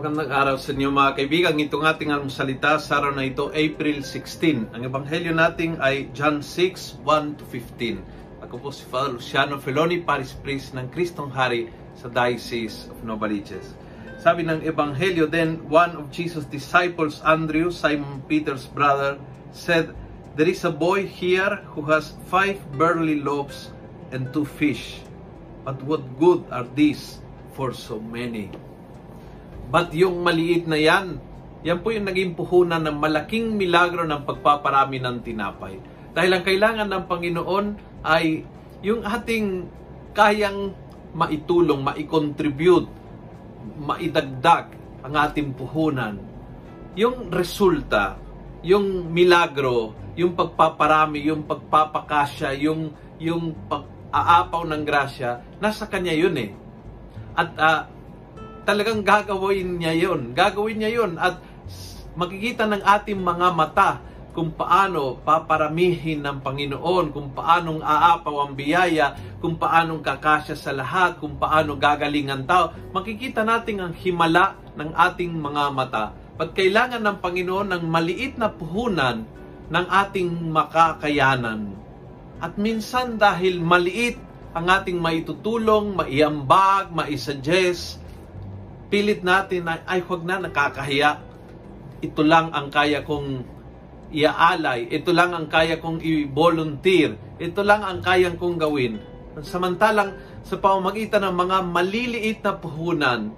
Magandang araw sa inyo mga kaibigan. Itong ating salita sa araw na ito, April 16. Ang ebanghelyo natin ay John 6, 1 to 15. Ako po si Father Luciano Feloni, Paris Priest ng Kristong Hari sa Diocese of Novaliches. Sabi ng ebanghelyo, then one of Jesus' disciples, Andrew, Simon Peter's brother, said, There is a boy here who has five barley loaves and two fish. But what good are these for so many? But yung maliit na yan, yan po yung naging puhunan ng malaking milagro ng pagpaparami ng tinapay. Dahil ang kailangan ng Panginoon ay yung ating kayang maitulong, maikontribute, maidagdag ang ating puhunan. Yung resulta, yung milagro, yung pagpaparami, yung pagpapakasya, yung yung pag-aapaw ng grasya, nasa kanya yun eh. At uh, talagang gagawin niya yon. Gagawin niya yon at makikita ng ating mga mata kung paano paparamihin ng Panginoon, kung paanong aapaw ang biyaya, kung paanong kakasya sa lahat, kung paano gagaling ang tao. Makikita natin ang himala ng ating mga mata. Pag kailangan ng Panginoon ng maliit na puhunan ng ating makakayanan. At minsan dahil maliit ang ating maitutulong, maiambag, maisuggest, pilit natin na, ay huwag na, nakakahiya. Ito lang ang kaya kong iaalay. Ito lang ang kaya kong i-volunteer. Ito lang ang kayang kong gawin. Samantalang sa pamamagitan ng mga maliliit na puhunan,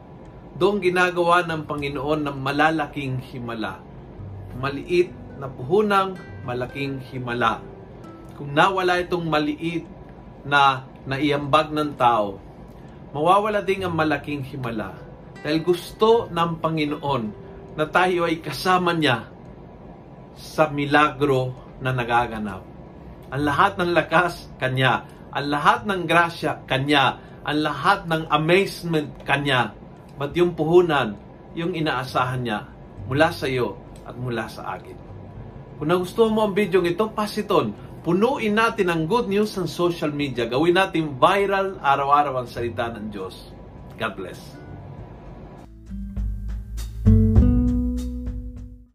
doon ginagawa ng Panginoon ng malalaking himala. Maliit na puhunang malaking himala. Kung nawala itong maliit na naiambag ng tao, mawawala din ang malaking himala dahil gusto ng Panginoon na tayo ay kasama niya sa milagro na nagaganap. Ang lahat ng lakas, Kanya. Ang lahat ng grasya, Kanya. Ang lahat ng amazement, Kanya. But yung puhunan, yung inaasahan niya mula sa iyo at mula sa akin. Kung nagustuhan mo ang video ito, pass it on. Punuin natin ang good news sa social media. Gawin natin viral araw-araw ang salita ng Diyos. God bless.